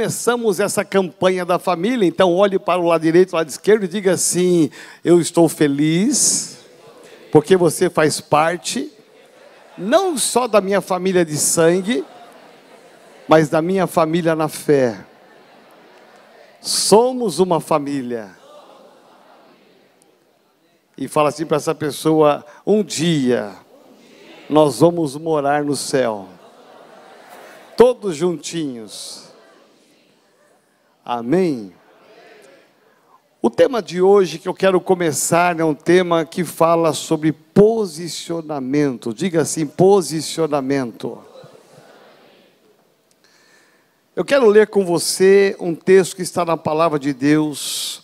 começamos essa campanha da família, então olhe para o lado direito, o lado esquerdo e diga assim: Eu estou feliz, porque você faz parte, não só da minha família de sangue, mas da minha família na fé. Somos uma família. E fala assim para essa pessoa: um dia nós vamos morar no céu, todos juntinhos. Amém? O tema de hoje que eu quero começar é um tema que fala sobre posicionamento. Diga assim: posicionamento. Eu quero ler com você um texto que está na palavra de Deus,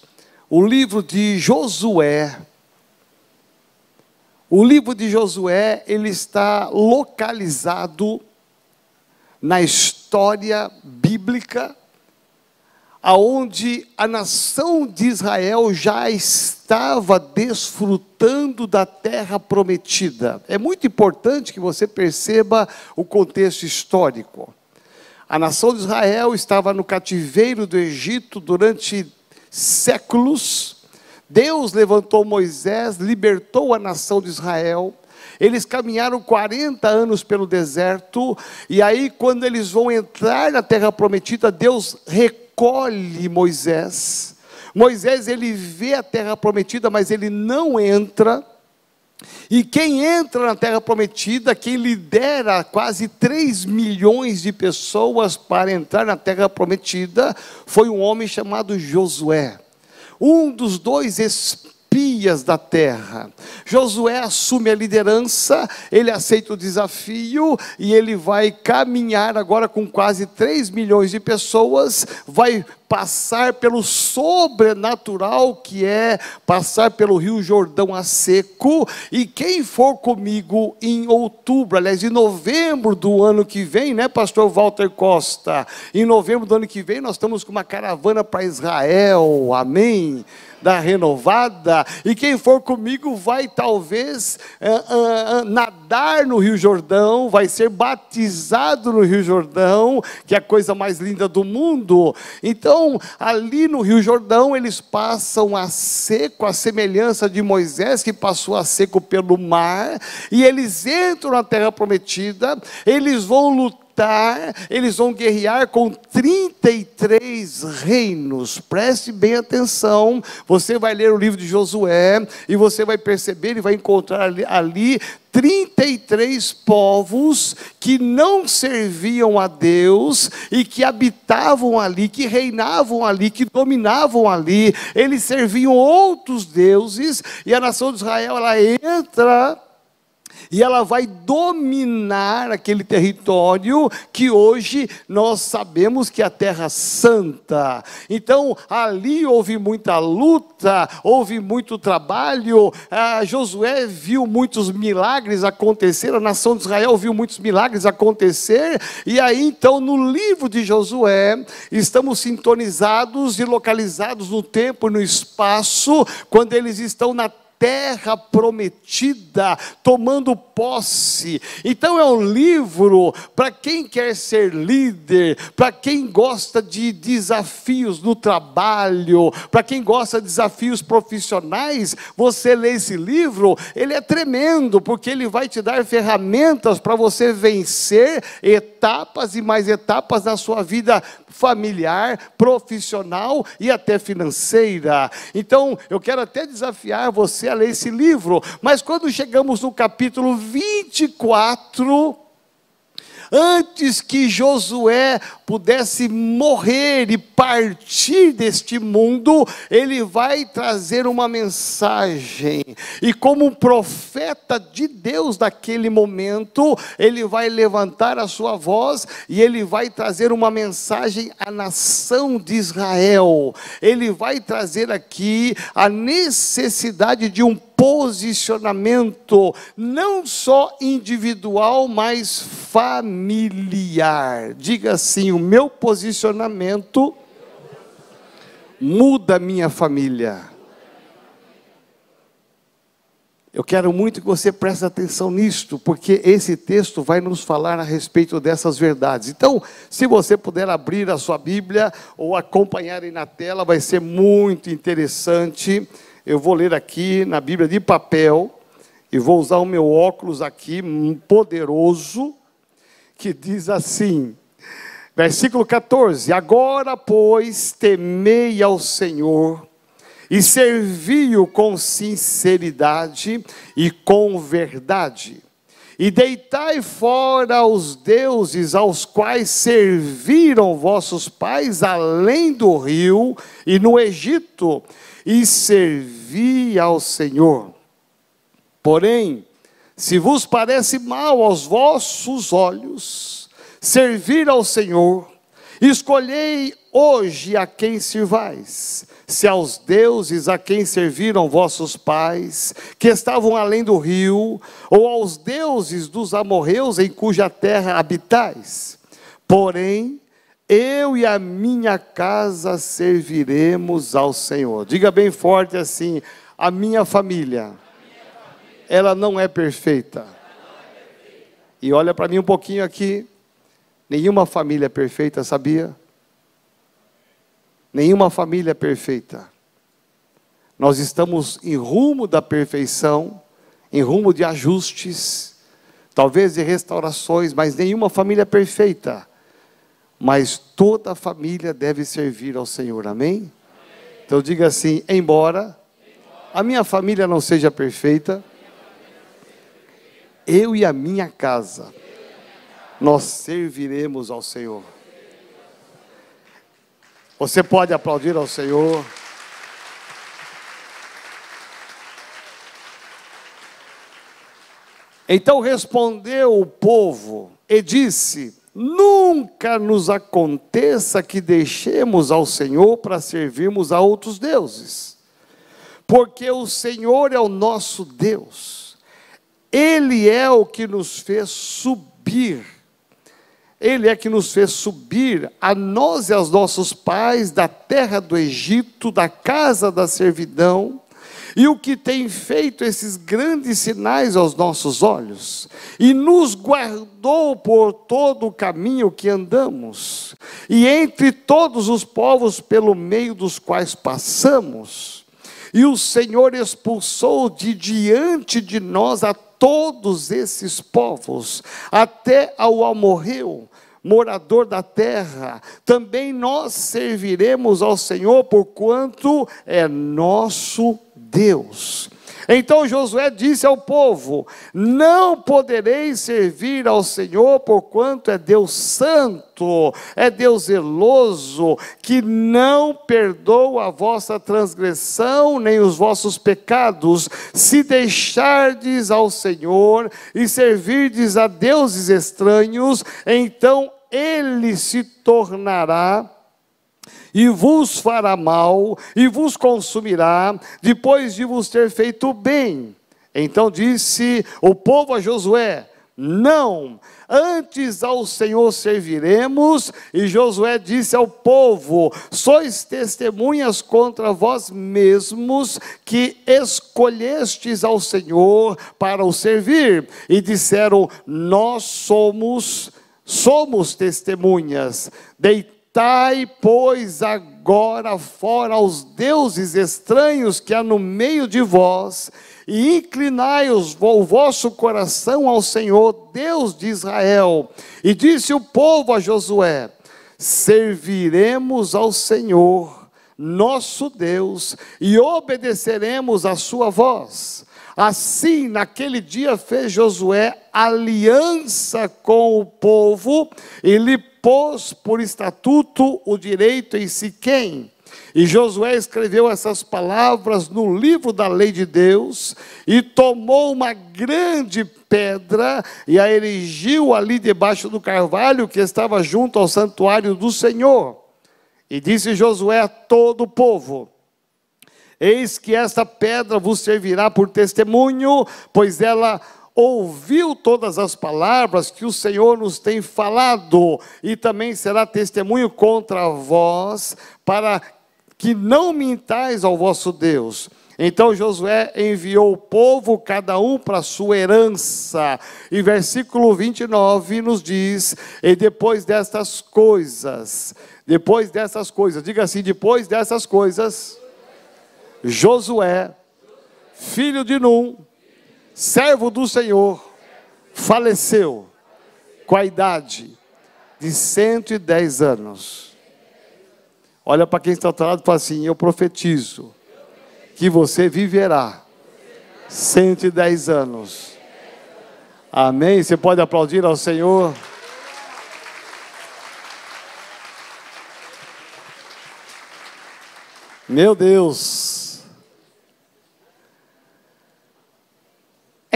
o livro de Josué. O livro de Josué, ele está localizado na história bíblica aonde a nação de Israel já estava desfrutando da terra prometida. É muito importante que você perceba o contexto histórico. A nação de Israel estava no cativeiro do Egito durante séculos. Deus levantou Moisés, libertou a nação de Israel. Eles caminharam 40 anos pelo deserto, e aí, quando eles vão entrar na terra prometida, Deus recolhe Moisés. Moisés, ele vê a terra prometida, mas ele não entra. E quem entra na terra prometida, quem lidera quase 3 milhões de pessoas para entrar na terra prometida, foi um homem chamado Josué. Um dos dois espias da terra. Josué assume a liderança, ele aceita o desafio e ele vai caminhar agora com quase 3 milhões de pessoas, vai passar pelo sobrenatural que é passar pelo Rio Jordão a seco, e quem for comigo em outubro, aliás, em novembro do ano que vem, né, pastor Walter Costa? Em novembro do ano que vem nós estamos com uma caravana para Israel. Amém da renovada, e quem for comigo vai talvez uh, uh, nadar no Rio Jordão, vai ser batizado no Rio Jordão, que é a coisa mais linda do mundo. Então, ali no Rio Jordão, eles passam a seco, a semelhança de Moisés, que passou a seco pelo mar, e eles entram na terra prometida, eles vão lutar lutar, eles vão guerrear com 33 reinos. Preste bem atenção. Você vai ler o livro de Josué e você vai perceber e vai encontrar ali, ali 33 povos que não serviam a Deus e que habitavam ali, que reinavam ali, que dominavam ali. Eles serviam outros deuses e a nação de Israel ela entra e ela vai dominar aquele território que hoje nós sabemos que é a Terra Santa. Então, ali houve muita luta, houve muito trabalho. Ah, Josué viu muitos milagres acontecer, a nação de Israel viu muitos milagres acontecer. E aí, então, no livro de Josué, estamos sintonizados e localizados no tempo e no espaço, quando eles estão na terra prometida, tomando posse. Então é um livro para quem quer ser líder, para quem gosta de desafios no trabalho, para quem gosta de desafios profissionais. Você lê esse livro, ele é tremendo, porque ele vai te dar ferramentas para você vencer etapas e mais etapas na sua vida familiar, profissional e até financeira. Então, eu quero até desafiar você a ler esse livro, mas quando chegamos no capítulo 24, antes que Josué pudesse morrer e partir deste mundo, ele vai trazer uma mensagem. E como profeta de Deus daquele momento, ele vai levantar a sua voz e ele vai trazer uma mensagem à nação de Israel. Ele vai trazer aqui a necessidade de um posicionamento, não só individual, mas familiar. Diga assim: o meu posicionamento muda minha família. Eu quero muito que você preste atenção nisto, porque esse texto vai nos falar a respeito dessas verdades. Então, se você puder abrir a sua Bíblia ou acompanhar aí na tela, vai ser muito interessante. Eu vou ler aqui na Bíblia de papel e vou usar o meu óculos aqui, poderoso, que diz assim: versículo 14: Agora, pois, temei ao Senhor e servi-o com sinceridade e com verdade. E deitai fora os deuses aos quais serviram vossos pais além do rio e no Egito, e servi ao Senhor. Porém, se vos parece mal aos vossos olhos servir ao Senhor, escolhei hoje a quem servais se aos deuses a quem serviram vossos pais, que estavam além do rio, ou aos deuses dos amorreus em cuja terra habitais. Porém, eu e a minha casa serviremos ao Senhor. Diga bem forte assim: a minha família, ela não é perfeita. E olha para mim um pouquinho aqui. Nenhuma família é perfeita, sabia? Nenhuma família é perfeita. Nós estamos em rumo da perfeição, em rumo de ajustes, talvez de restaurações, mas nenhuma família é perfeita. Mas toda família deve servir ao Senhor, amém? Então diga assim: embora a minha família não seja perfeita, eu e a minha casa, nós serviremos ao Senhor. Você pode aplaudir ao Senhor. Então respondeu o povo e disse: Nunca nos aconteça que deixemos ao Senhor para servirmos a outros deuses, porque o Senhor é o nosso Deus, Ele é o que nos fez subir. Ele é que nos fez subir a nós e aos nossos pais da terra do Egito, da casa da servidão, e o que tem feito esses grandes sinais aos nossos olhos, e nos guardou por todo o caminho que andamos, e entre todos os povos pelo meio dos quais passamos, e o Senhor expulsou de diante de nós a todos esses povos, até ao amorreu, morador da terra, também nós serviremos ao Senhor, porquanto é nosso Deus. Então Josué disse ao povo: Não podereis servir ao Senhor, porquanto é Deus santo, é Deus zeloso, que não perdoa a vossa transgressão nem os vossos pecados, se deixardes ao Senhor e servirdes a deuses estranhos, então ele se tornará e vos fará mal, e vos consumirá, depois de vos ter feito bem. Então disse o povo a Josué: Não, antes ao Senhor serviremos. E Josué disse ao povo: Sois testemunhas contra vós mesmos que escolhestes ao Senhor para o servir. E disseram: Nós somos somos testemunhas. Deitai, pois, agora fora os deuses estranhos que há no meio de vós, e inclinai o vosso coração ao Senhor, Deus de Israel. E disse o povo a Josué: Serviremos ao Senhor, nosso Deus, e obedeceremos a sua voz Assim, naquele dia fez Josué aliança com o povo e lhe pôs por estatuto o direito em Siquém. E Josué escreveu essas palavras no livro da lei de Deus e tomou uma grande pedra e a erigiu ali debaixo do carvalho que estava junto ao santuário do Senhor. E disse Josué a todo o povo: Eis que esta pedra vos servirá por testemunho, pois ela ouviu todas as palavras que o Senhor nos tem falado, e também será testemunho contra vós, para que não mintais ao vosso Deus. Então Josué enviou o povo, cada um para sua herança. E versículo 29 nos diz: E depois destas coisas, depois dessas coisas, diga assim: depois dessas coisas, Josué, filho de Num, servo do Senhor, faleceu com a idade de 110 anos. Olha para quem está ao lado e fala assim: Eu profetizo que você viverá 110 anos. Amém? Você pode aplaudir ao Senhor? Meu Deus.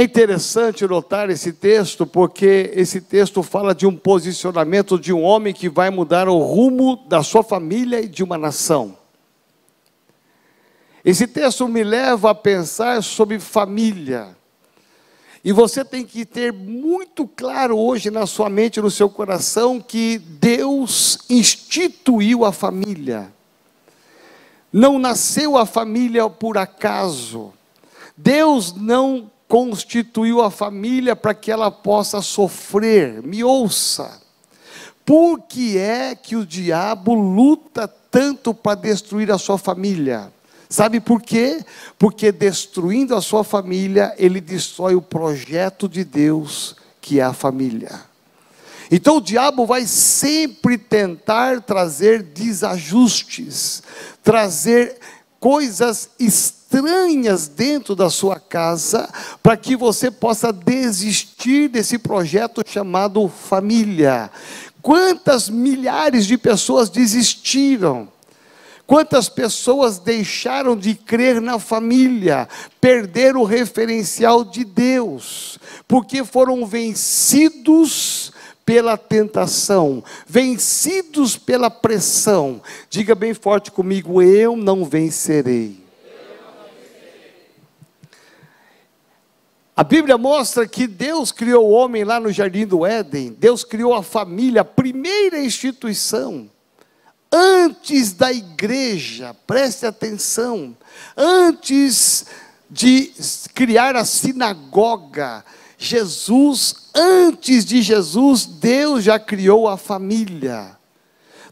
É interessante notar esse texto, porque esse texto fala de um posicionamento de um homem que vai mudar o rumo da sua família e de uma nação. Esse texto me leva a pensar sobre família. E você tem que ter muito claro hoje na sua mente, no seu coração, que Deus instituiu a família. Não nasceu a família por acaso. Deus não constituiu a família para que ela possa sofrer. Me ouça. Por que é que o diabo luta tanto para destruir a sua família? Sabe por quê? Porque destruindo a sua família, ele destrói o projeto de Deus, que é a família. Então o diabo vai sempre tentar trazer desajustes, trazer coisas estranhas dentro da sua casa, para que você possa desistir desse projeto chamado família. Quantas milhares de pessoas desistiram? Quantas pessoas deixaram de crer na família, perderam o referencial de Deus, porque foram vencidos pela tentação, vencidos pela pressão. Diga bem forte comigo: eu não vencerei. A Bíblia mostra que Deus criou o homem lá no jardim do Éden, Deus criou a família, a primeira instituição antes da igreja, preste atenção, antes de criar a sinagoga, Jesus, antes de Jesus, Deus já criou a família.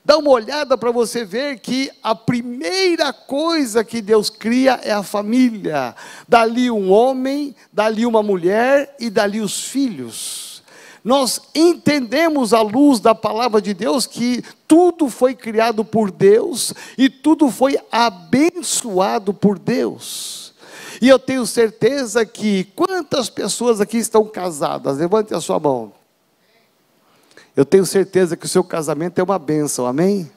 Dá uma olhada para você ver que a primeira coisa que Deus cria é a família. Dali um homem, dali uma mulher e dali os filhos nós entendemos à luz da palavra de Deus que tudo foi criado por Deus e tudo foi abençoado por Deus. E eu tenho certeza que quantas pessoas aqui estão casadas? Levante a sua mão. Eu tenho certeza que o seu casamento é uma bênção, amém?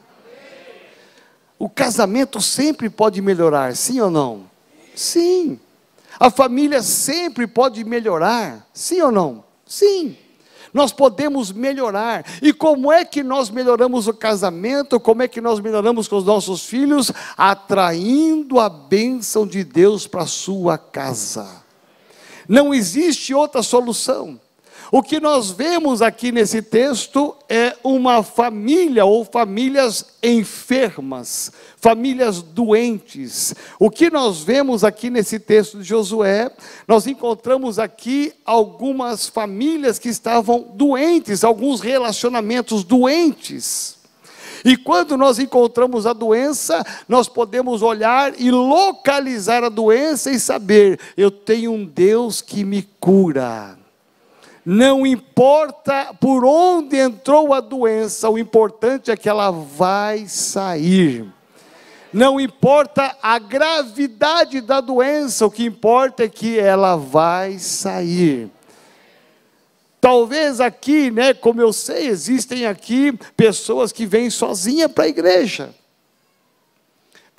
O casamento sempre pode melhorar, sim ou não? Sim. A família sempre pode melhorar, sim ou não? Sim nós podemos melhorar. E como é que nós melhoramos o casamento? Como é que nós melhoramos com os nossos filhos? Atraindo a bênção de Deus para a sua casa. Não existe outra solução. O que nós vemos aqui nesse texto é uma família ou famílias enfermas, famílias doentes. O que nós vemos aqui nesse texto de Josué, nós encontramos aqui algumas famílias que estavam doentes, alguns relacionamentos doentes. E quando nós encontramos a doença, nós podemos olhar e localizar a doença e saber: eu tenho um Deus que me cura. Não importa por onde entrou a doença, o importante é que ela vai sair. Não importa a gravidade da doença, o que importa é que ela vai sair. Talvez aqui, né, como eu sei, existem aqui pessoas que vêm sozinha para a igreja.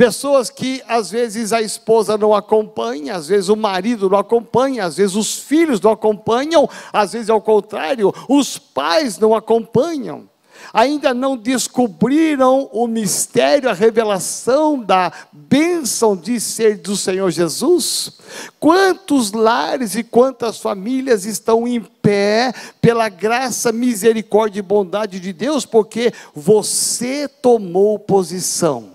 Pessoas que às vezes a esposa não acompanha, às vezes o marido não acompanha, às vezes os filhos não acompanham, às vezes ao contrário, os pais não acompanham. Ainda não descobriram o mistério, a revelação da bênção de ser do Senhor Jesus? Quantos lares e quantas famílias estão em pé pela graça, misericórdia e bondade de Deus, porque você tomou posição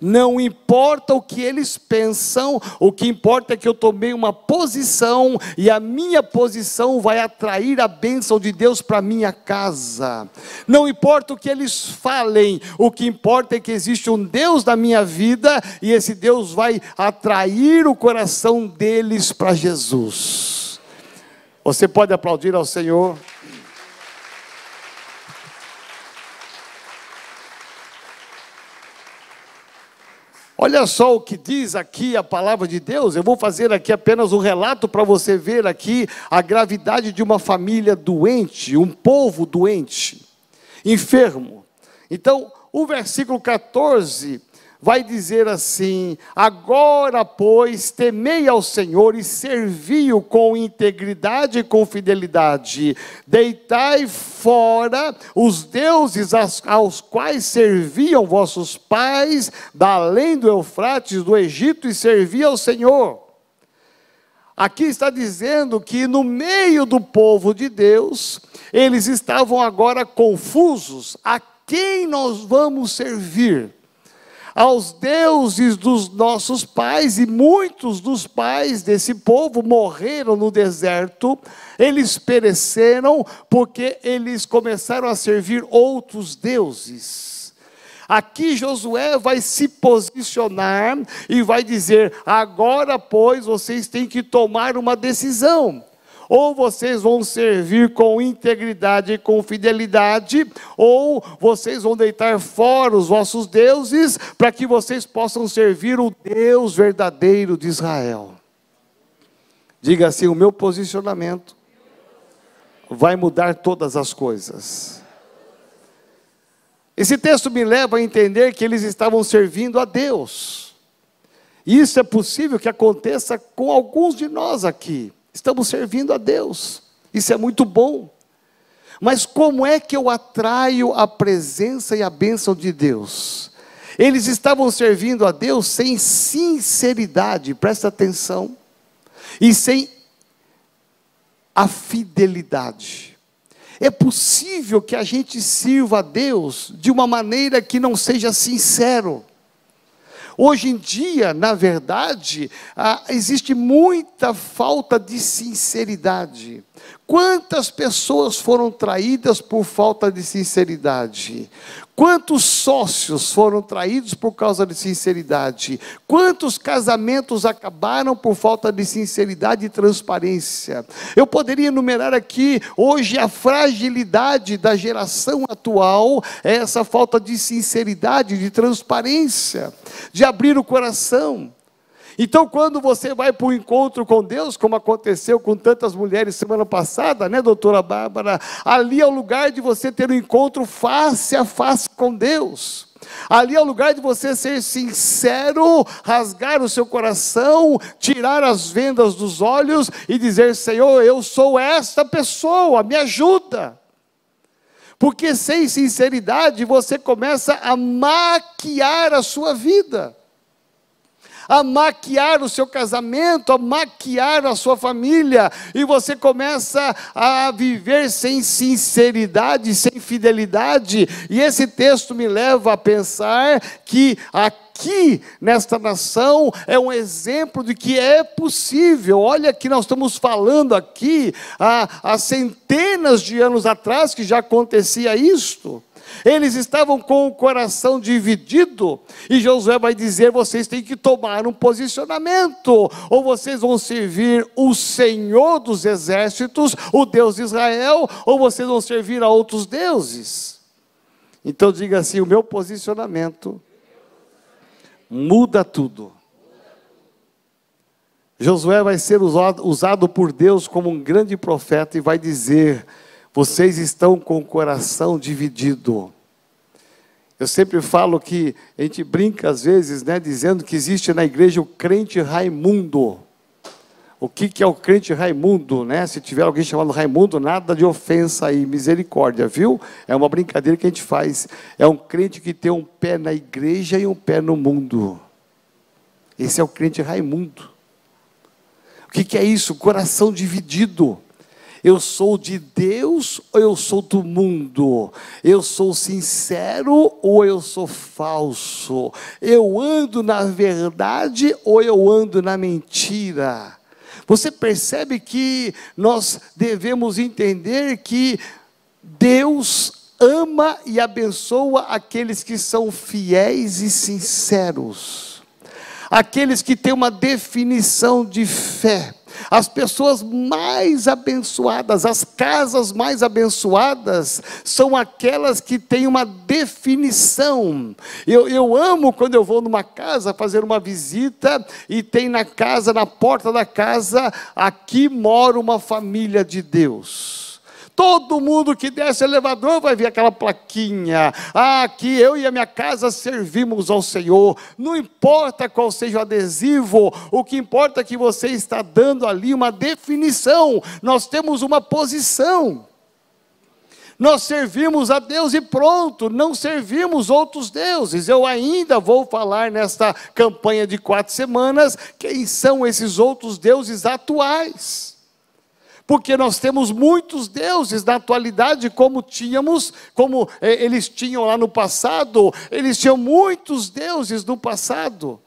Não importa o que eles pensam, o que importa é que eu tomei uma posição e a minha posição vai atrair a bênção de Deus para minha casa. Não importa o que eles falem, o que importa é que existe um Deus na minha vida e esse Deus vai atrair o coração deles para Jesus. Você pode aplaudir ao Senhor? Olha só o que diz aqui a palavra de Deus. Eu vou fazer aqui apenas um relato para você ver aqui a gravidade de uma família doente, um povo doente, enfermo. Então, o versículo 14 vai dizer assim: Agora, pois, temei ao Senhor e servi-o com integridade e com fidelidade. Deitai fora os deuses aos quais serviam vossos pais, da além do Eufrates, do Egito, e servi ao Senhor. Aqui está dizendo que no meio do povo de Deus, eles estavam agora confusos: a quem nós vamos servir? Aos deuses dos nossos pais, e muitos dos pais desse povo morreram no deserto, eles pereceram porque eles começaram a servir outros deuses. Aqui Josué vai se posicionar e vai dizer: agora, pois, vocês têm que tomar uma decisão ou vocês vão servir com integridade e com fidelidade, ou vocês vão deitar fora os vossos deuses, para que vocês possam servir o Deus verdadeiro de Israel. Diga assim: o meu posicionamento vai mudar todas as coisas. Esse texto me leva a entender que eles estavam servindo a Deus. Isso é possível que aconteça com alguns de nós aqui. Estamos servindo a Deus. Isso é muito bom. Mas como é que eu atraio a presença e a bênção de Deus? Eles estavam servindo a Deus sem sinceridade, presta atenção, e sem a fidelidade. É possível que a gente sirva a Deus de uma maneira que não seja sincero. Hoje em dia, na verdade, ah, existe muita falta de sinceridade. Quantas pessoas foram traídas por falta de sinceridade? Quantos sócios foram traídos por causa de sinceridade? Quantos casamentos acabaram por falta de sinceridade e transparência? Eu poderia enumerar aqui, hoje, a fragilidade da geração atual, é essa falta de sinceridade, de transparência, de abrir o coração. Então, quando você vai para o encontro com Deus, como aconteceu com tantas mulheres semana passada, né, doutora Bárbara? Ali é o lugar de você ter um encontro face a face com Deus. Ali é o lugar de você ser sincero, rasgar o seu coração, tirar as vendas dos olhos e dizer: Senhor, eu sou esta pessoa, me ajuda. Porque sem sinceridade você começa a maquiar a sua vida a maquiar o seu casamento, a maquiar a sua família, e você começa a viver sem sinceridade, sem fidelidade, e esse texto me leva a pensar que aqui nesta nação é um exemplo de que é possível. Olha que nós estamos falando aqui há, há centenas de anos atrás que já acontecia isto. Eles estavam com o coração dividido, e Josué vai dizer: vocês têm que tomar um posicionamento, ou vocês vão servir o Senhor dos exércitos, o Deus de Israel, ou vocês vão servir a outros deuses. Então diga assim: o meu posicionamento muda tudo. Josué vai ser usado, por Deus como um grande profeta e vai dizer: vocês estão com o coração dividido. Eu sempre falo que a gente brinca às vezes, né, dizendo que existe na igreja o crente Raimundo. O que, que é o crente Raimundo, né? Se tiver alguém chamado Raimundo, nada de ofensa aí, misericórdia, viu? É uma brincadeira que a gente faz. É um crente que tem um pé na igreja e um pé no mundo. Esse é o crente Raimundo. O que, que é isso? Coração dividido. Eu sou de Deus ou eu sou do mundo? Eu sou sincero ou eu sou falso? Eu ando na verdade ou eu ando na mentira? Você percebe que nós devemos entender que Deus ama e abençoa aqueles que são fiéis e sinceros, aqueles que têm uma definição de fé as pessoas mais abençoadas, as casas mais abençoadas, são aquelas que têm uma definição. Eu, eu amo quando eu vou numa casa fazer uma visita e tem na casa, na porta da casa, aqui mora uma família de Deus. Todo mundo que desce elevador vai ver aquela plaquinha. Ah, aqui eu e a minha casa servimos ao Senhor. Não importa qual seja o adesivo, o que importa é que você está dando ali uma definição. Nós temos uma posição. Nós servimos a Deus e pronto, não servimos outros deuses. Eu ainda vou falar nesta campanha de quatro semanas quem são esses outros deuses atuais porque nós temos muitos deuses na atualidade, como tínhamos, como eh, eles tinham lá no passado, eles tinham muitos deuses no passado.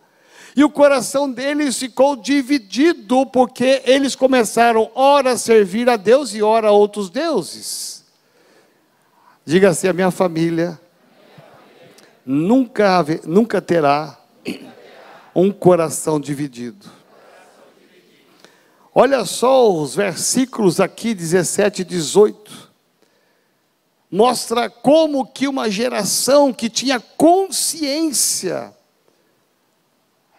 E o coração deles ficou dividido, porque eles começaram, ora, a servir a Deus e ora a outros deuses. Diga assim: a minha família nunca, nunca terá um coração dividido. Olha só os versículos aqui 17 e 18. Mostra como que uma geração que tinha consciência,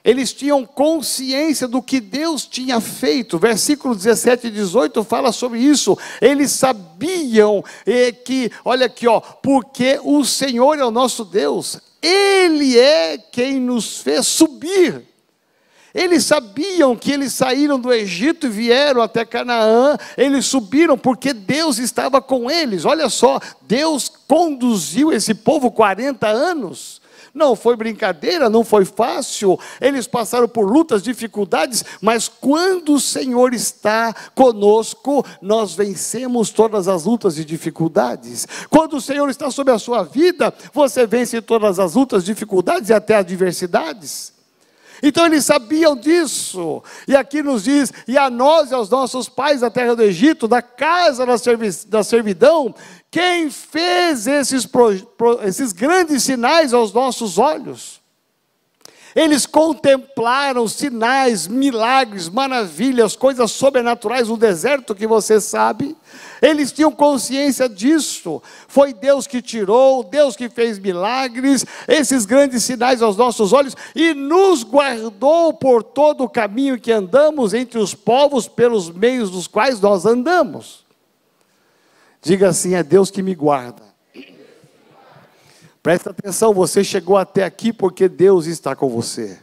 eles tinham consciência do que Deus tinha feito. Versículo 17 e 18 fala sobre isso. Eles sabiam eh, que, olha aqui, ó, porque o Senhor é o nosso Deus, Ele é quem nos fez subir eles sabiam que eles saíram do Egito e vieram até Canaã, eles subiram porque Deus estava com eles. Olha só, Deus conduziu esse povo 40 anos. Não foi brincadeira, não foi fácil. Eles passaram por lutas, dificuldades, mas quando o Senhor está conosco, nós vencemos todas as lutas e dificuldades. Quando o Senhor está sobre a sua vida, você vence todas as lutas, dificuldades e até adversidades. Então eles sabiam disso. E aqui nos diz: e a nós e aos nossos pais da terra do Egito, da casa da, servi da servidão, quem fez esses, esses grandes sinais aos nossos olhos? Eles contemplaram sinais, milagres, maravilhas, coisas sobrenaturais no deserto que você sabe. Eles tinham consciência disso. Foi Deus que tirou, Deus que fez milagres, esses grandes sinais aos nossos olhos e nos guardou por todo o caminho que andamos entre os povos pelos meios dos quais nós andamos. Diga assim: é Deus que me guarda. Presta atenção, você chegou até aqui porque Deus está com você.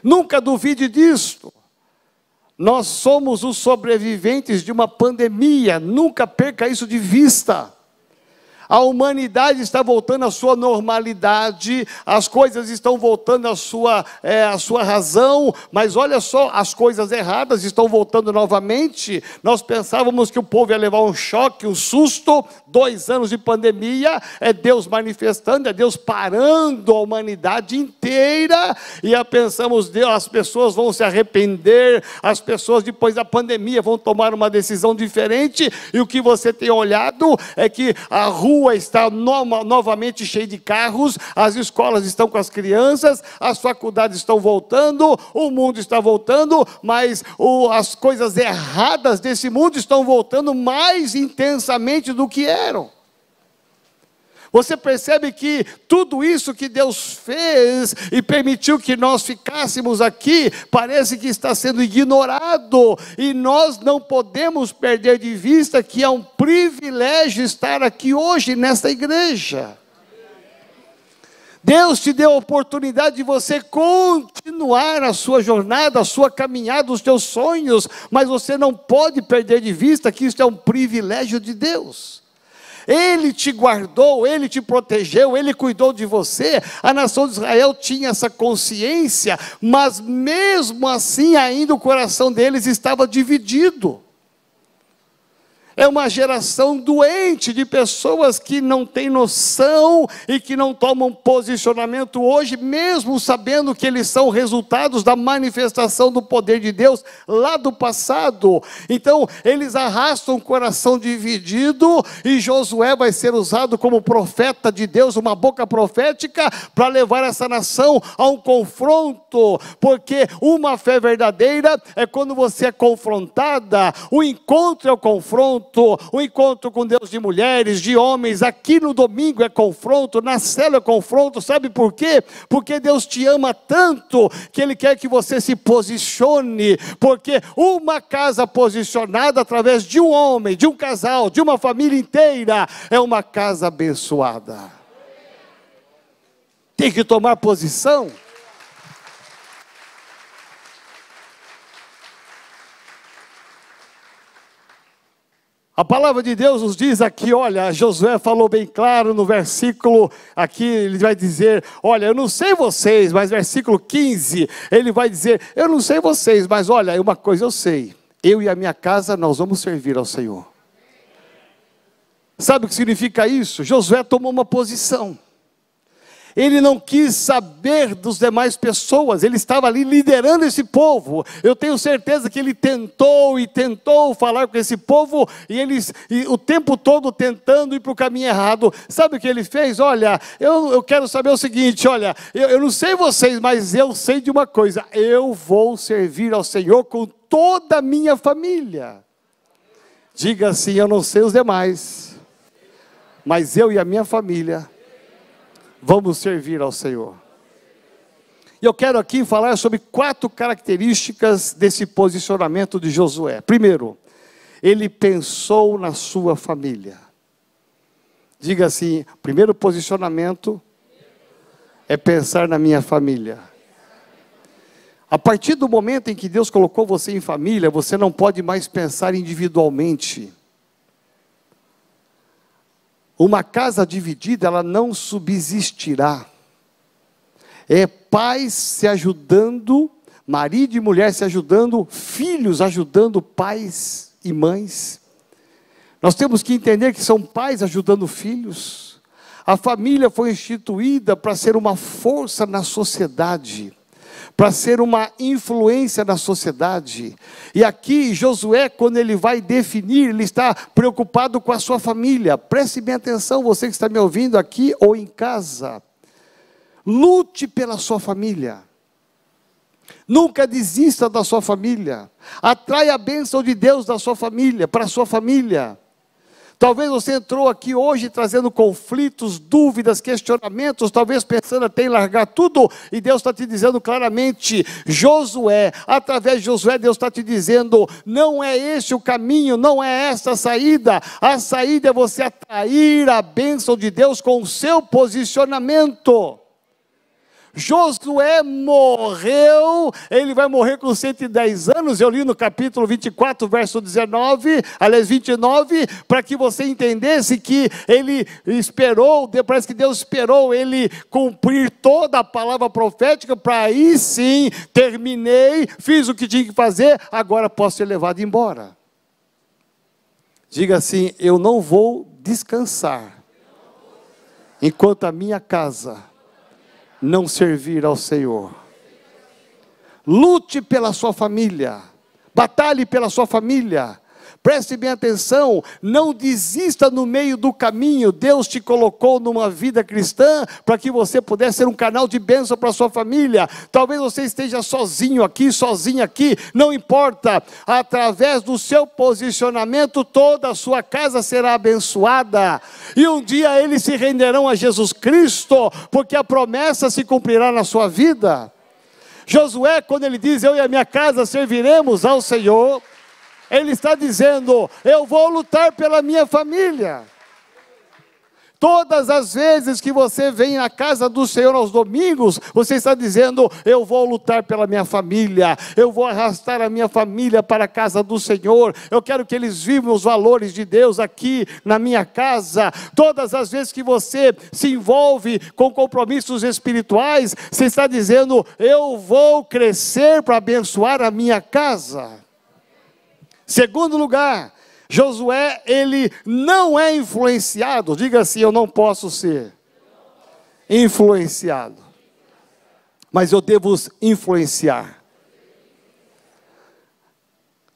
Nunca duvide disto. Nós somos os sobreviventes de uma pandemia, nunca perca isso de vista. A humanidade está voltando à sua normalidade, as coisas estão voltando à sua, é, à sua razão, mas olha só, as coisas erradas estão voltando novamente. Nós pensávamos que o povo ia levar um choque, um susto, dois anos de pandemia, é Deus manifestando, é Deus parando a humanidade inteira, e já pensamos, Deus, as pessoas vão se arrepender, as pessoas depois da pandemia vão tomar uma decisão diferente, e o que você tem olhado é que a rua rua está no, novamente cheia de carros, as escolas estão com as crianças, as faculdades estão voltando, o mundo está voltando, mas o, as coisas erradas desse mundo estão voltando mais intensamente do que eram. Você percebe que tudo isso que Deus fez e permitiu que nós ficássemos aqui, parece que está sendo ignorado, e nós não podemos perder de vista que é um privilégio estar aqui hoje nesta igreja. Deus te deu a oportunidade de você continuar a sua jornada, a sua caminhada, os teus sonhos, mas você não pode perder de vista que isso é um privilégio de Deus. Ele te guardou, ele te protegeu, ele cuidou de você. A nação de Israel tinha essa consciência, mas mesmo assim, ainda o coração deles estava dividido. É uma geração doente de pessoas que não têm noção e que não tomam posicionamento hoje, mesmo sabendo que eles são resultados da manifestação do poder de Deus lá do passado. Então, eles arrastam o coração dividido e Josué vai ser usado como profeta de Deus, uma boca profética, para levar essa nação a um confronto, porque uma fé verdadeira é quando você é confrontada, o encontro é o confronto confronto, o encontro com Deus de mulheres, de homens, aqui no domingo é confronto, na célula é confronto, sabe por quê? Porque Deus te ama tanto que Ele quer que você se posicione, porque uma casa posicionada através de um homem, de um casal, de uma família inteira, é uma casa abençoada. Tem que tomar posição. A palavra de Deus nos diz aqui, olha, Josué falou bem claro no versículo, aqui ele vai dizer, olha, eu não sei vocês, mas versículo 15, ele vai dizer, eu não sei vocês, mas olha, uma coisa eu sei, eu e a minha casa nós vamos servir ao Senhor. Sabe o que significa isso? Josué tomou uma posição. Ele não quis saber dos demais pessoas, ele estava ali liderando esse povo. Eu tenho certeza que ele tentou e tentou falar com esse povo, e eles e o tempo todo tentando ir para o caminho errado. Sabe o que ele fez? Olha, eu, eu quero saber o seguinte: olha, eu, eu não sei vocês, mas eu sei de uma coisa: eu vou servir ao Senhor com toda a minha família. Diga assim: eu não sei os demais, mas eu e a minha família vamos servir ao Senhor. E eu quero aqui falar sobre quatro características desse posicionamento de Josué. Primeiro, ele pensou na sua família. Diga assim: primeiro posicionamento é pensar na minha família. A partir do momento em que Deus colocou você em família, você não pode mais pensar individualmente. Uma casa dividida, ela não subsistirá. É pais se ajudando, marido e mulher se ajudando, filhos ajudando pais e mães. Nós temos que entender que são pais ajudando filhos. A família foi instituída para ser uma força na sociedade para ser uma influência na sociedade. E aqui Josué, quando ele vai definir, ele está preocupado com a sua família. Preste bem atenção, você que está me ouvindo aqui ou em casa. Lute pela sua família. Nunca desista da sua família. Atrai a bênção de Deus da sua família, para a sua família. Talvez você entrou aqui hoje trazendo conflitos, dúvidas, questionamentos, talvez pensando até em largar tudo, e Deus está te dizendo claramente: Josué, através de Josué, Deus está te dizendo: não é este o caminho, não é esta a saída, a saída é você atrair a bênção de Deus com o seu posicionamento. Josué morreu, ele vai morrer com 110 anos, eu li no capítulo 24, verso 19, aliás 29, para que você entendesse que ele esperou, parece que Deus esperou ele cumprir toda a palavra profética, para aí sim, terminei, fiz o que tinha que fazer, agora posso ser levado embora. Diga assim: eu não vou descansar enquanto a minha casa não servir ao Senhor. Lute pela sua família, batalhe pela sua família, Preste bem atenção, não desista no meio do caminho. Deus te colocou numa vida cristã para que você pudesse ser um canal de bênção para sua família. Talvez você esteja sozinho aqui, sozinho aqui, não importa. Através do seu posicionamento, toda a sua casa será abençoada. E um dia eles se renderão a Jesus Cristo, porque a promessa se cumprirá na sua vida. Josué, quando ele diz: Eu e a minha casa serviremos ao Senhor ele está dizendo: Eu vou lutar pela minha família. Todas as vezes que você vem à casa do Senhor aos domingos, você está dizendo: Eu vou lutar pela minha família, eu vou arrastar a minha família para a casa do Senhor, eu quero que eles vivam os valores de Deus aqui na minha casa. Todas as vezes que você se envolve com compromissos espirituais, você está dizendo: Eu vou crescer para abençoar a minha casa. Segundo lugar, Josué, ele não é influenciado, diga assim: eu não posso ser influenciado, mas eu devo influenciar.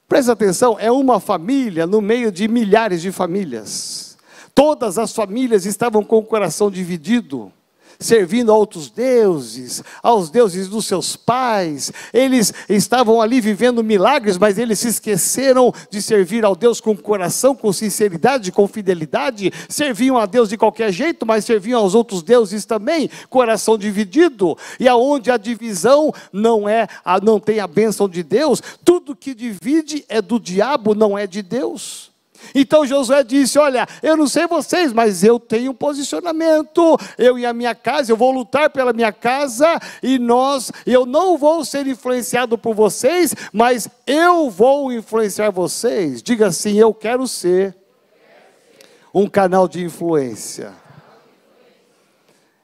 Presta atenção, é uma família no meio de milhares de famílias. Todas as famílias estavam com o coração dividido servindo a outros deuses, aos deuses dos seus pais. Eles estavam ali vivendo milagres, mas eles se esqueceram de servir ao Deus com coração, com sinceridade, com fidelidade. Serviam a Deus de qualquer jeito, mas serviam aos outros deuses também, coração dividido. E aonde a divisão não é, não tem a bênção de Deus, tudo que divide é do diabo, não é de Deus. Então Josué disse: Olha, eu não sei vocês, mas eu tenho um posicionamento. Eu e a minha casa, eu vou lutar pela minha casa e nós, eu não vou ser influenciado por vocês, mas eu vou influenciar vocês. Diga assim: Eu quero ser um canal de influência.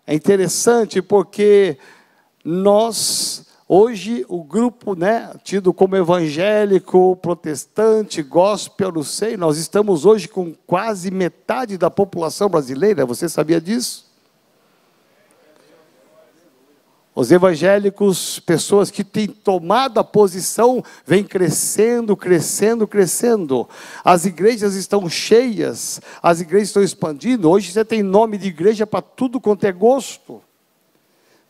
É interessante porque nós Hoje, o grupo, né, tido como evangélico, protestante, gospel, não sei, nós estamos hoje com quase metade da população brasileira, você sabia disso? Os evangélicos, pessoas que têm tomado a posição, vêm crescendo, crescendo, crescendo. As igrejas estão cheias, as igrejas estão expandindo. Hoje você tem nome de igreja para tudo quanto é gosto.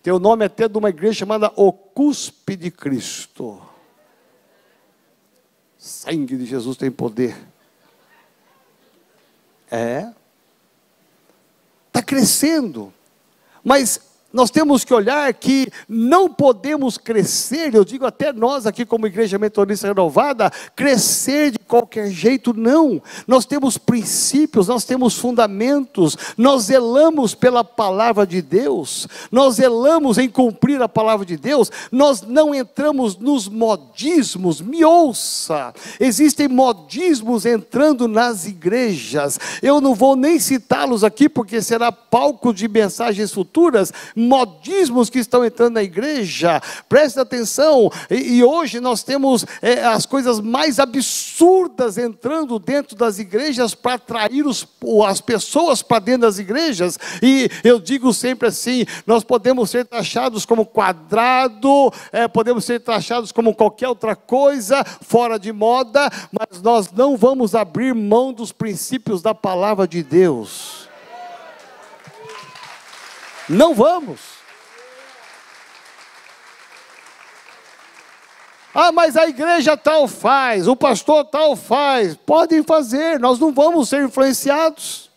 Tem o nome até de uma igreja chamada O Cuspe de Cristo. Sangue de Jesus tem poder. É. Está crescendo. Mas nós temos que olhar que não podemos crescer, eu digo até nós aqui como Igreja Metodista Renovada, crescer de qualquer jeito, não. Nós temos princípios, nós temos fundamentos, nós zelamos pela palavra de Deus, nós zelamos em cumprir a palavra de Deus, nós não entramos nos modismos, me ouça, existem modismos entrando nas igrejas, eu não vou nem citá-los aqui porque será palco de mensagens futuras, modismos que estão entrando na igreja, preste atenção, e, e hoje nós temos é, as coisas mais absurdas entrando dentro das igrejas para atrair os, as pessoas para dentro das igrejas, e eu digo sempre assim: nós podemos ser taxados como quadrado, é, podemos ser taxados como qualquer outra coisa, fora de moda, mas nós não vamos abrir mão dos princípios da palavra de Deus. Não vamos. Ah, mas a igreja tal faz, o pastor tal faz. Podem fazer, nós não vamos ser influenciados.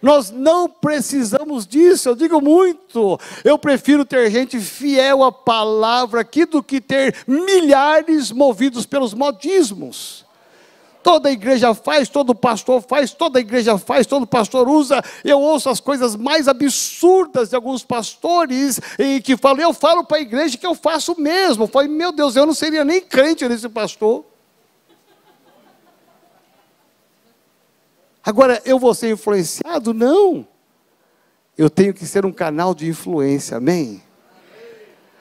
Nós não precisamos disso, eu digo muito. Eu prefiro ter gente fiel à palavra aqui do que ter milhares movidos pelos modismos. Toda igreja faz, todo pastor faz, toda igreja faz, todo pastor usa. Eu ouço as coisas mais absurdas de alguns pastores e que falam, eu falo para a igreja que eu faço mesmo. Eu falei, meu Deus, eu não seria nem crente nesse pastor. Agora, eu vou ser influenciado? Não. Eu tenho que ser um canal de influência, amém?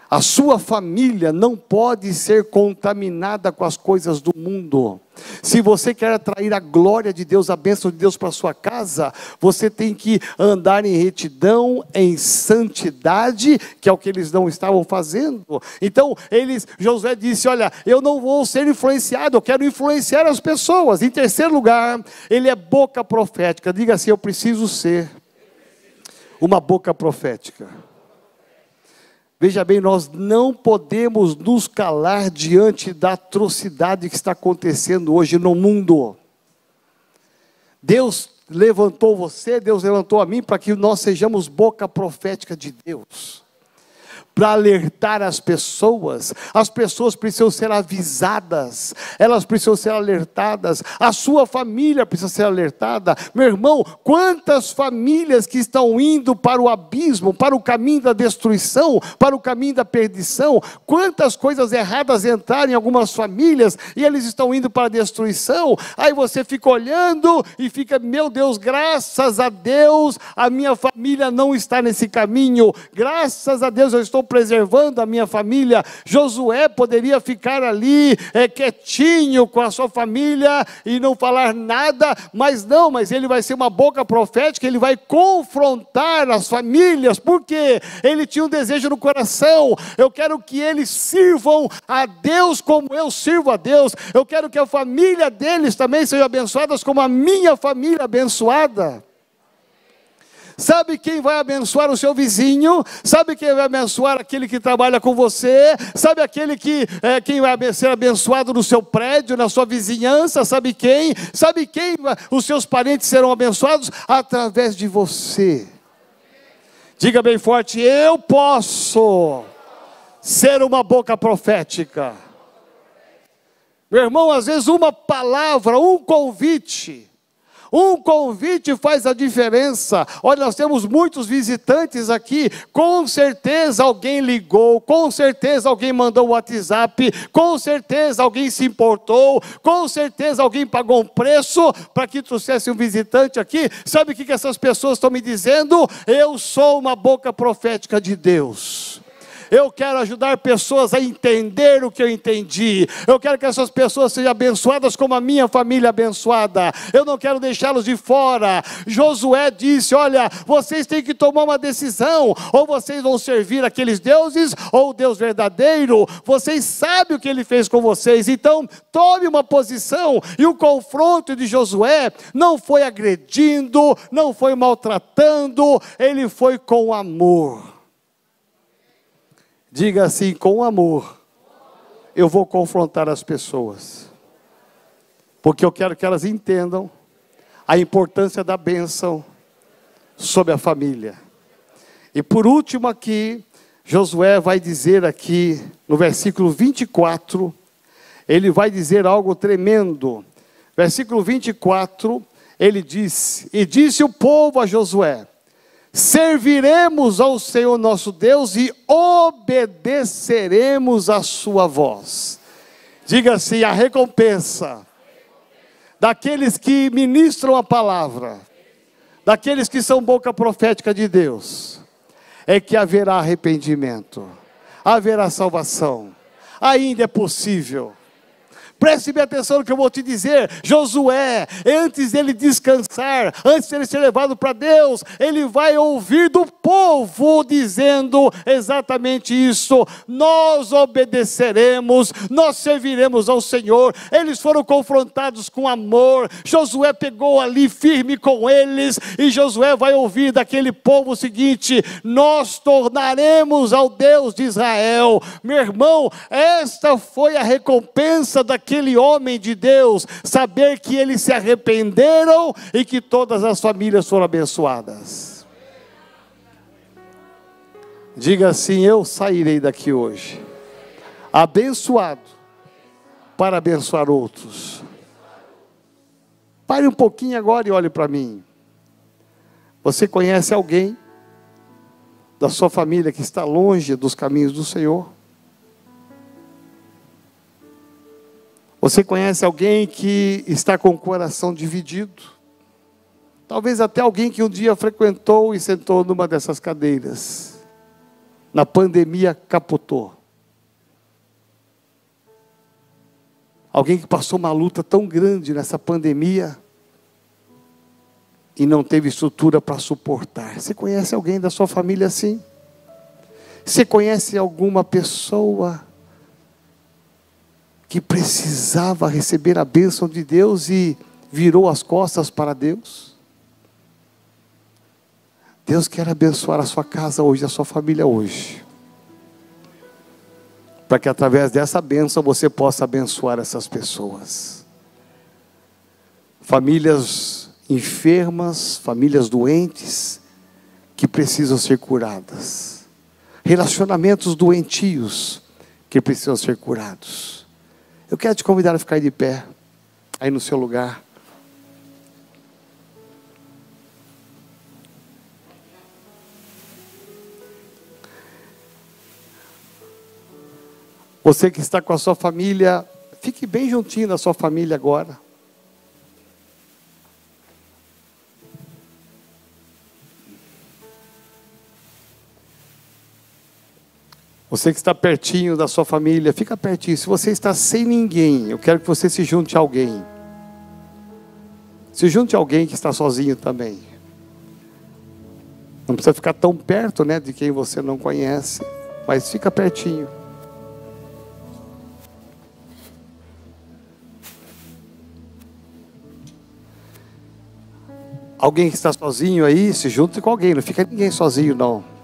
A sua família não pode ser contaminada com as coisas do mundo. Se você quer atrair a glória de Deus, a bênção de Deus para sua casa, você tem que andar em retidão, em santidade, que é o que eles não estavam fazendo. Então, eles, Josué disse: Olha, eu não vou ser influenciado, eu quero influenciar as pessoas. Em terceiro lugar, ele é boca profética. Diga assim: Eu preciso ser uma boca profética. Veja bem, nós não podemos nos calar diante da atrocidade que está acontecendo hoje no mundo. Deus levantou você, Deus levantou a mim para que nós sejamos boca profética de Deus para alertar as pessoas. As pessoas precisam ser avisadas, elas precisam ser alertadas. A sua família precisa ser alertada. Meu irmão, quantas famílias que estão indo para o abismo, para o caminho da destruição, para o caminho da perdição, quantas coisas erradas entraram em algumas famílias e eles estão indo para a destruição. Aí você fica olhando e fica, meu Deus, graças a Deus, a minha família não está nesse caminho. Graças a Deus eu estou preservando a minha família. Josué poderia ficar ali é, quietinho com a sua família e não falar nada, mas não, mas ele vai ser uma boca profética, ele vai confrontar as famílias, porque ele tinha um desejo no coração. Eu quero que eles sirvam a Deus como eu sirvo a Deus. Eu quero que a família deles também seja abençoada como a minha família abençoada. Sabe quem vai abençoar o seu vizinho? Sabe quem vai abençoar aquele que trabalha com você? Sabe aquele que é, quem vai ser abençoado no seu prédio, na sua vizinhança? Sabe quem? Sabe quem os seus parentes serão abençoados através de você? Diga bem forte: eu posso ser uma boca profética. Meu irmão, às vezes uma palavra, um convite, um convite faz a diferença. Olha, nós temos muitos visitantes aqui. Com certeza alguém ligou, com certeza alguém mandou o WhatsApp, com certeza alguém se importou, com certeza alguém pagou um preço para que trouxesse um visitante aqui. Sabe o que essas pessoas estão me dizendo? Eu sou uma boca profética de Deus. Eu quero ajudar pessoas a entender o que eu entendi. Eu quero que essas pessoas sejam abençoadas como a minha família abençoada. Eu não quero deixá-los de fora. Josué disse: Olha, vocês têm que tomar uma decisão. Ou vocês vão servir aqueles deuses, ou o Deus verdadeiro. Vocês sabem o que ele fez com vocês. Então, tome uma posição. E o confronto de Josué não foi agredindo, não foi maltratando, ele foi com amor. Diga assim: com amor, eu vou confrontar as pessoas, porque eu quero que elas entendam a importância da bênção sobre a família. E por último, aqui, Josué vai dizer aqui no versículo 24, ele vai dizer algo tremendo. Versículo 24, ele diz: E disse o povo a Josué: serviremos ao Senhor nosso Deus e obedeceremos a sua voz. Diga assim: a recompensa daqueles que ministram a palavra, daqueles que são boca profética de Deus, é que haverá arrependimento, haverá salvação, ainda é possível. Preste bem atenção no que eu vou te dizer. Josué, antes dele descansar, antes dele ser levado para Deus, ele vai ouvir do povo dizendo exatamente isso: Nós obedeceremos, nós serviremos ao Senhor. Eles foram confrontados com amor. Josué pegou ali firme com eles, e Josué vai ouvir daquele povo o seguinte: Nós tornaremos ao Deus de Israel. Meu irmão, esta foi a recompensa daquele aquele homem de Deus, saber que eles se arrependeram e que todas as famílias foram abençoadas. Diga assim: Eu sairei daqui hoje, abençoado, para abençoar outros. Pare um pouquinho agora e olhe para mim. Você conhece alguém da sua família que está longe dos caminhos do Senhor? Você conhece alguém que está com o coração dividido? Talvez até alguém que um dia frequentou e sentou numa dessas cadeiras. Na pandemia capotou. Alguém que passou uma luta tão grande nessa pandemia e não teve estrutura para suportar. Você conhece alguém da sua família assim? Você conhece alguma pessoa que precisava receber a bênção de Deus e virou as costas para Deus? Deus quer abençoar a sua casa hoje, a sua família hoje. Para que através dessa bênção você possa abençoar essas pessoas. Famílias enfermas, famílias doentes, que precisam ser curadas. Relacionamentos doentios, que precisam ser curados eu quero te convidar a ficar de pé, aí no seu lugar. Você que está com a sua família, fique bem juntinho da sua família agora. Você que está pertinho da sua família, fica pertinho. Se você está sem ninguém, eu quero que você se junte a alguém. Se junte a alguém que está sozinho também. Não precisa ficar tão perto, né, de quem você não conhece, mas fica pertinho. Alguém que está sozinho aí, se junte com alguém, não fica ninguém sozinho não.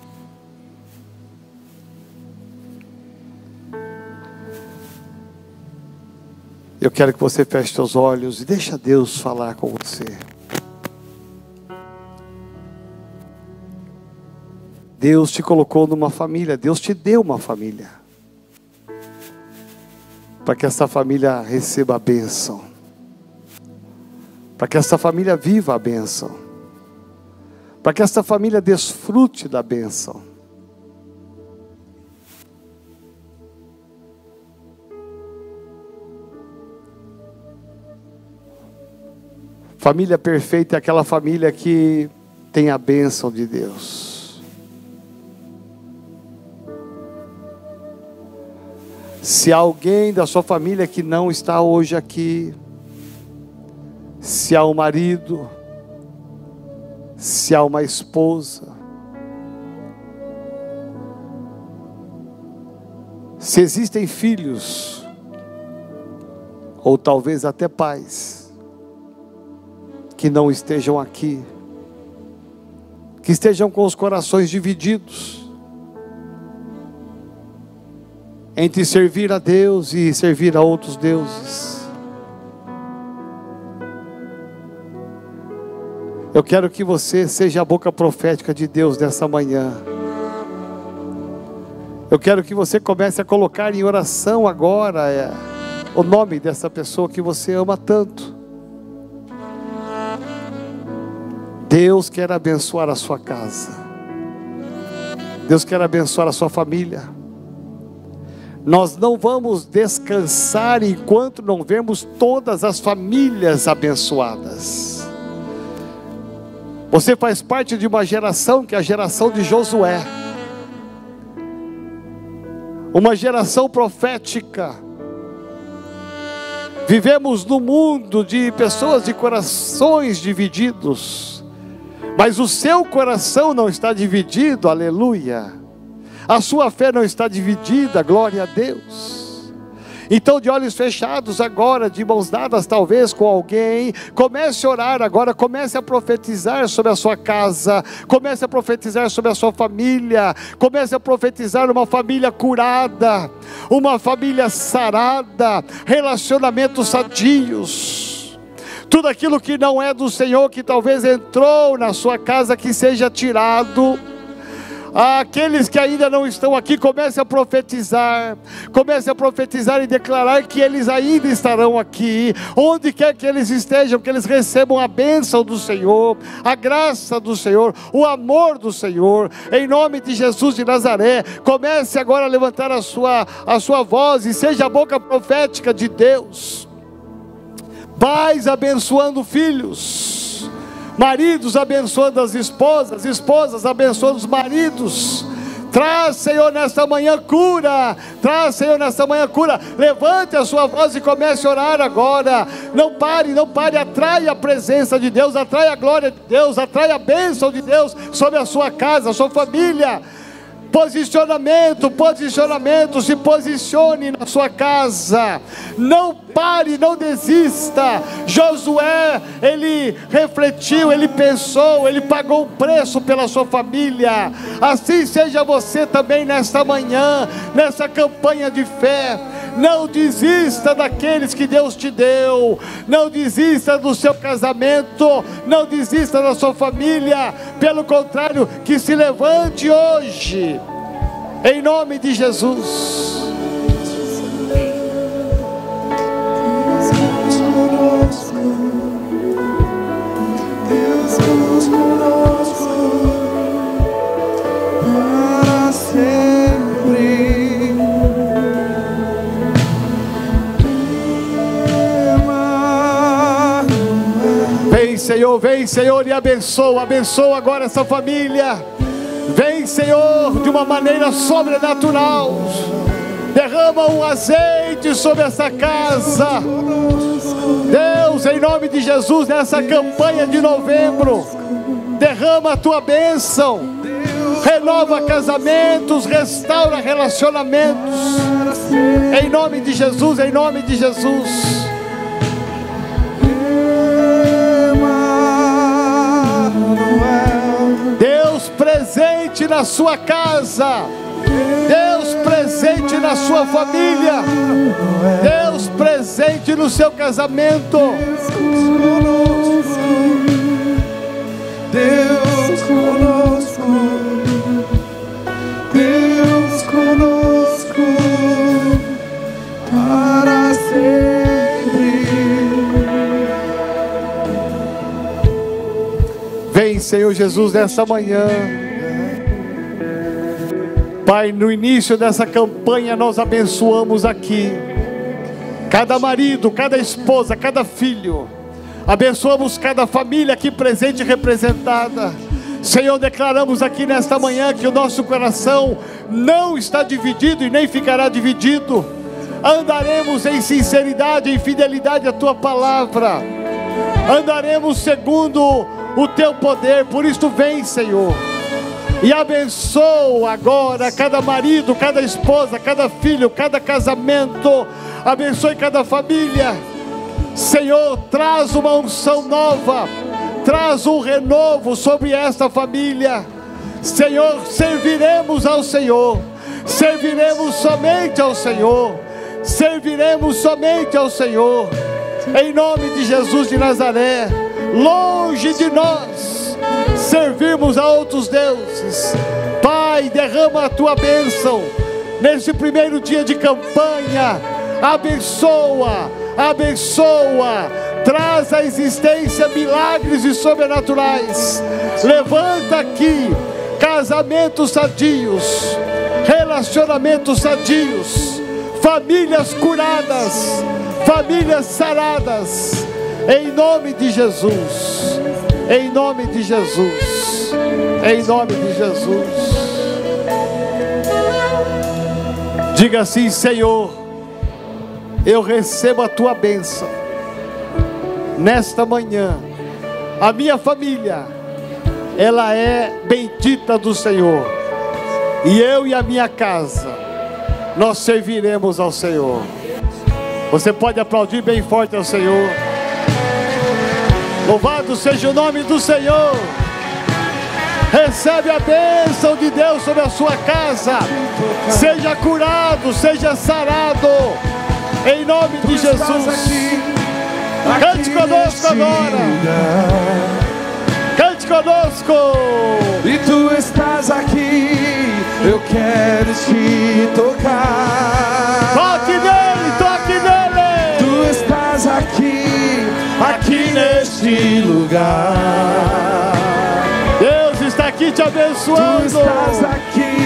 Eu quero que você feche seus olhos e deixa Deus falar com você. Deus te colocou numa família, Deus te deu uma família. Para que essa família receba a bênção. Para que essa família viva a bênção. Para que essa família desfrute da bênção. Família perfeita é aquela família que tem a bênção de Deus. Se alguém da sua família que não está hoje aqui, se há um marido, se há uma esposa, se existem filhos, ou talvez até pais, que não estejam aqui, que estejam com os corações divididos entre servir a Deus e servir a outros deuses. Eu quero que você seja a boca profética de Deus nessa manhã. Eu quero que você comece a colocar em oração agora é, o nome dessa pessoa que você ama tanto. Deus quer abençoar a sua casa. Deus quer abençoar a sua família. Nós não vamos descansar enquanto não vemos todas as famílias abençoadas. Você faz parte de uma geração que é a geração de Josué. Uma geração profética. Vivemos no mundo de pessoas de corações divididos mas o seu coração não está dividido, aleluia. A sua fé não está dividida, glória a Deus. Então, de olhos fechados agora, de mãos dadas talvez com alguém, comece a orar agora, comece a profetizar sobre a sua casa, comece a profetizar sobre a sua família, comece a profetizar uma família curada, uma família sarada, relacionamentos sadios tudo aquilo que não é do Senhor, que talvez entrou na sua casa, que seja tirado. Aqueles que ainda não estão aqui, comece a profetizar, comece a profetizar e declarar que eles ainda estarão aqui, onde quer que eles estejam, que eles recebam a bênção do Senhor, a graça do Senhor, o amor do Senhor, em nome de Jesus de Nazaré. Comece agora a levantar a sua, a sua voz e seja a boca profética de Deus pais abençoando filhos, maridos abençoando as esposas, esposas abençoando os maridos. Traz, Senhor, nesta manhã cura. Traz, Senhor, nesta manhã cura. Levante a sua voz e comece a orar agora. Não pare, não pare. Atrai a presença de Deus, atrai a glória de Deus, atrai a bênção de Deus sobre a sua casa, a sua família. Posicionamento, posicionamento, se posicione na sua casa. Não pare, não desista. Josué, ele refletiu, ele pensou, ele pagou um preço pela sua família. Assim seja você também nesta manhã, nessa campanha de fé. Não desista daqueles que Deus te deu. Não desista do seu casamento. Não desista da sua família. Pelo contrário, que se levante hoje em nome de Jesus. Senhor, vem, Senhor, e abençoa, abençoa agora essa família Vem, Senhor, de uma maneira sobrenatural. Derrama um azeite sobre essa casa. Deus, em nome de Jesus, nessa campanha de novembro, derrama a tua bênção. Renova casamentos, restaura relacionamentos. Em nome de Jesus, em nome de Jesus. Presente na sua casa. Deus presente na sua família. Deus presente no seu casamento. Deus conosco. Deus conosco. Para sempre. Vem, Senhor Jesus, nessa manhã. Pai, no início dessa campanha nós abençoamos aqui cada marido, cada esposa, cada filho. Abençoamos cada família aqui presente e representada. Senhor, declaramos aqui nesta manhã que o nosso coração não está dividido e nem ficará dividido. Andaremos em sinceridade e fidelidade à tua palavra. Andaremos segundo o teu poder. Por isso vem, Senhor e abençoa agora cada marido, cada esposa, cada filho, cada casamento. Abençoe cada família. Senhor, traz uma unção nova, traz um renovo sobre esta família. Senhor, serviremos ao Senhor, serviremos somente ao Senhor, serviremos somente ao Senhor, em nome de Jesus de Nazaré, longe de nós servirmos a outros deuses. Pai, derrama a tua bênção neste primeiro dia de campanha. Abençoa, abençoa, traz à existência milagres e sobrenaturais. Levanta aqui casamentos sadios, relacionamentos sadios, famílias curadas, famílias saradas, em nome de Jesus. Em nome de Jesus. Em nome de Jesus. Diga assim, Senhor, eu recebo a tua bênção nesta manhã. A minha família, ela é bendita do Senhor. E eu e a minha casa, nós serviremos ao Senhor. Você pode aplaudir bem forte ao Senhor. Louvado seja o nome do Senhor. Recebe a bênção de Deus sobre a sua casa. Seja curado, seja sarado. Em nome de Jesus. Cante conosco agora. Cante conosco. E tu estás aqui, eu quero te tocar. Neste lugar. Deus está aqui te Tu abençoando. estás aqui,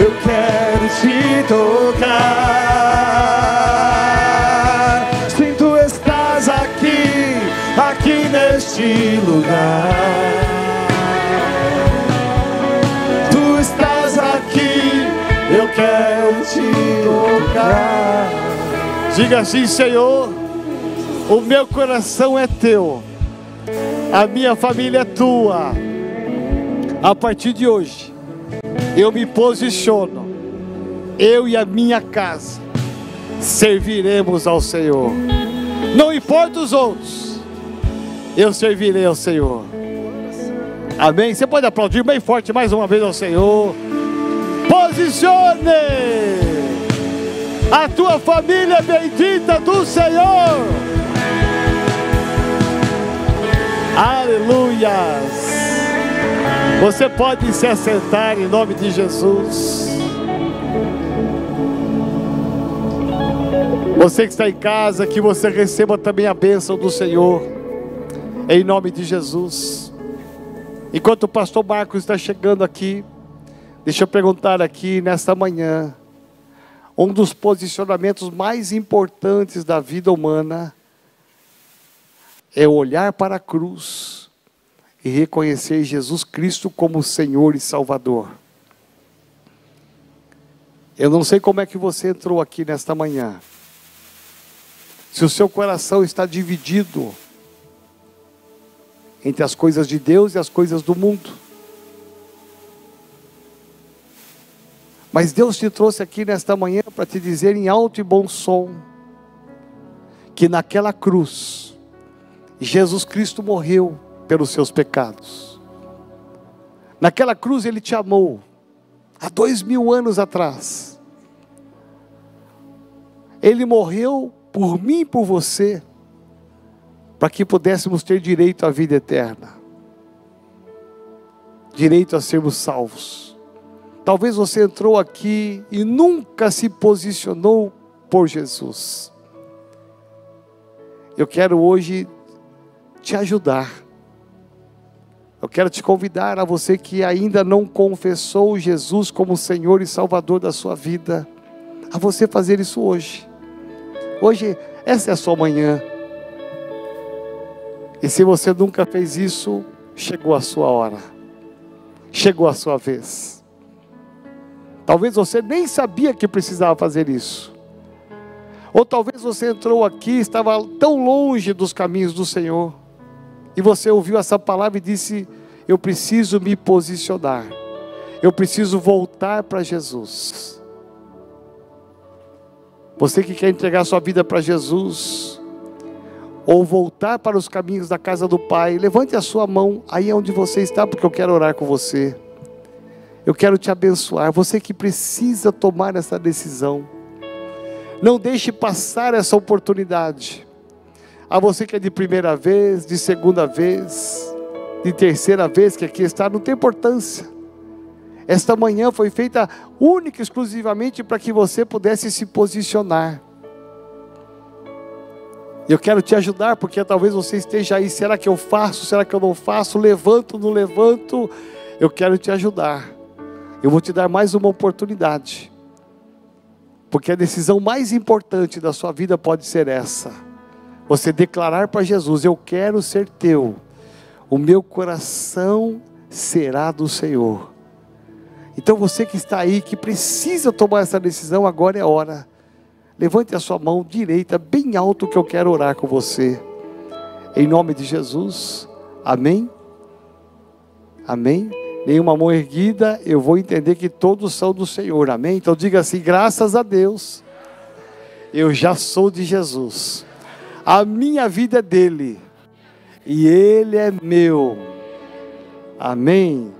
eu quero te tocar. Sim, tu estás aqui, aqui neste lugar. Tu estás aqui, eu quero te tocar. Diga assim, Senhor, o meu coração é teu, a minha família é tua. A partir de hoje, eu me posiciono, eu e a minha casa serviremos ao Senhor. Não importa os outros, eu servirei ao Senhor. Amém? Você pode aplaudir bem forte mais uma vez ao Senhor. Posicione a tua família bendita do Senhor. Aleluias. Você pode se assentar em nome de Jesus. Você que está em casa, que você receba também a bênção do Senhor, em nome de Jesus. Enquanto o pastor Marcos está chegando aqui, deixa eu perguntar aqui nesta manhã, um dos posicionamentos mais importantes da vida humana é olhar para a cruz e reconhecer Jesus Cristo como Senhor e Salvador. Eu não sei como é que você entrou aqui nesta manhã. Se o seu coração está dividido entre as coisas de Deus e as coisas do mundo. Mas Deus te trouxe aqui nesta manhã para te dizer em alto e bom som que naquela cruz Jesus Cristo morreu pelos seus pecados. Naquela cruz Ele te amou, há dois mil anos atrás. Ele morreu por mim e por você, para que pudéssemos ter direito à vida eterna, direito a sermos salvos. Talvez você entrou aqui e nunca se posicionou por Jesus. Eu quero hoje te ajudar eu quero te convidar a você que ainda não confessou Jesus como Senhor e Salvador da sua vida, a você fazer isso hoje. Hoje, essa é a sua manhã. E se você nunca fez isso, chegou a sua hora, chegou a sua vez. Talvez você nem sabia que precisava fazer isso. Ou talvez você entrou aqui, estava tão longe dos caminhos do Senhor e você ouviu essa palavra e disse: Eu preciso me posicionar, eu preciso voltar para Jesus. Você que quer entregar sua vida para Jesus, ou voltar para os caminhos da casa do Pai, levante a sua mão aí onde você está, porque eu quero orar com você. Eu quero te abençoar. Você que precisa tomar essa decisão, não deixe passar essa oportunidade. A você que é de primeira vez, de segunda vez, de terceira vez que aqui está, não tem importância. Esta manhã foi feita única e exclusivamente para que você pudesse se posicionar. Eu quero te ajudar, porque talvez você esteja aí, será que eu faço? Será que eu não faço? Levanto, não levanto? Eu quero te ajudar. Eu vou te dar mais uma oportunidade. Porque a decisão mais importante da sua vida pode ser essa você declarar para Jesus: Eu quero ser teu, o meu coração será do Senhor. Então você que está aí, que precisa tomar essa decisão, agora é hora. Levante a sua mão direita bem alto que eu quero orar com você. Em nome de Jesus. Amém. Amém. Nenhuma mão erguida, eu vou entender que todos são do Senhor. Amém. Então diga assim: graças a Deus, eu já sou de Jesus. A minha vida é dele e ele é meu. Amém.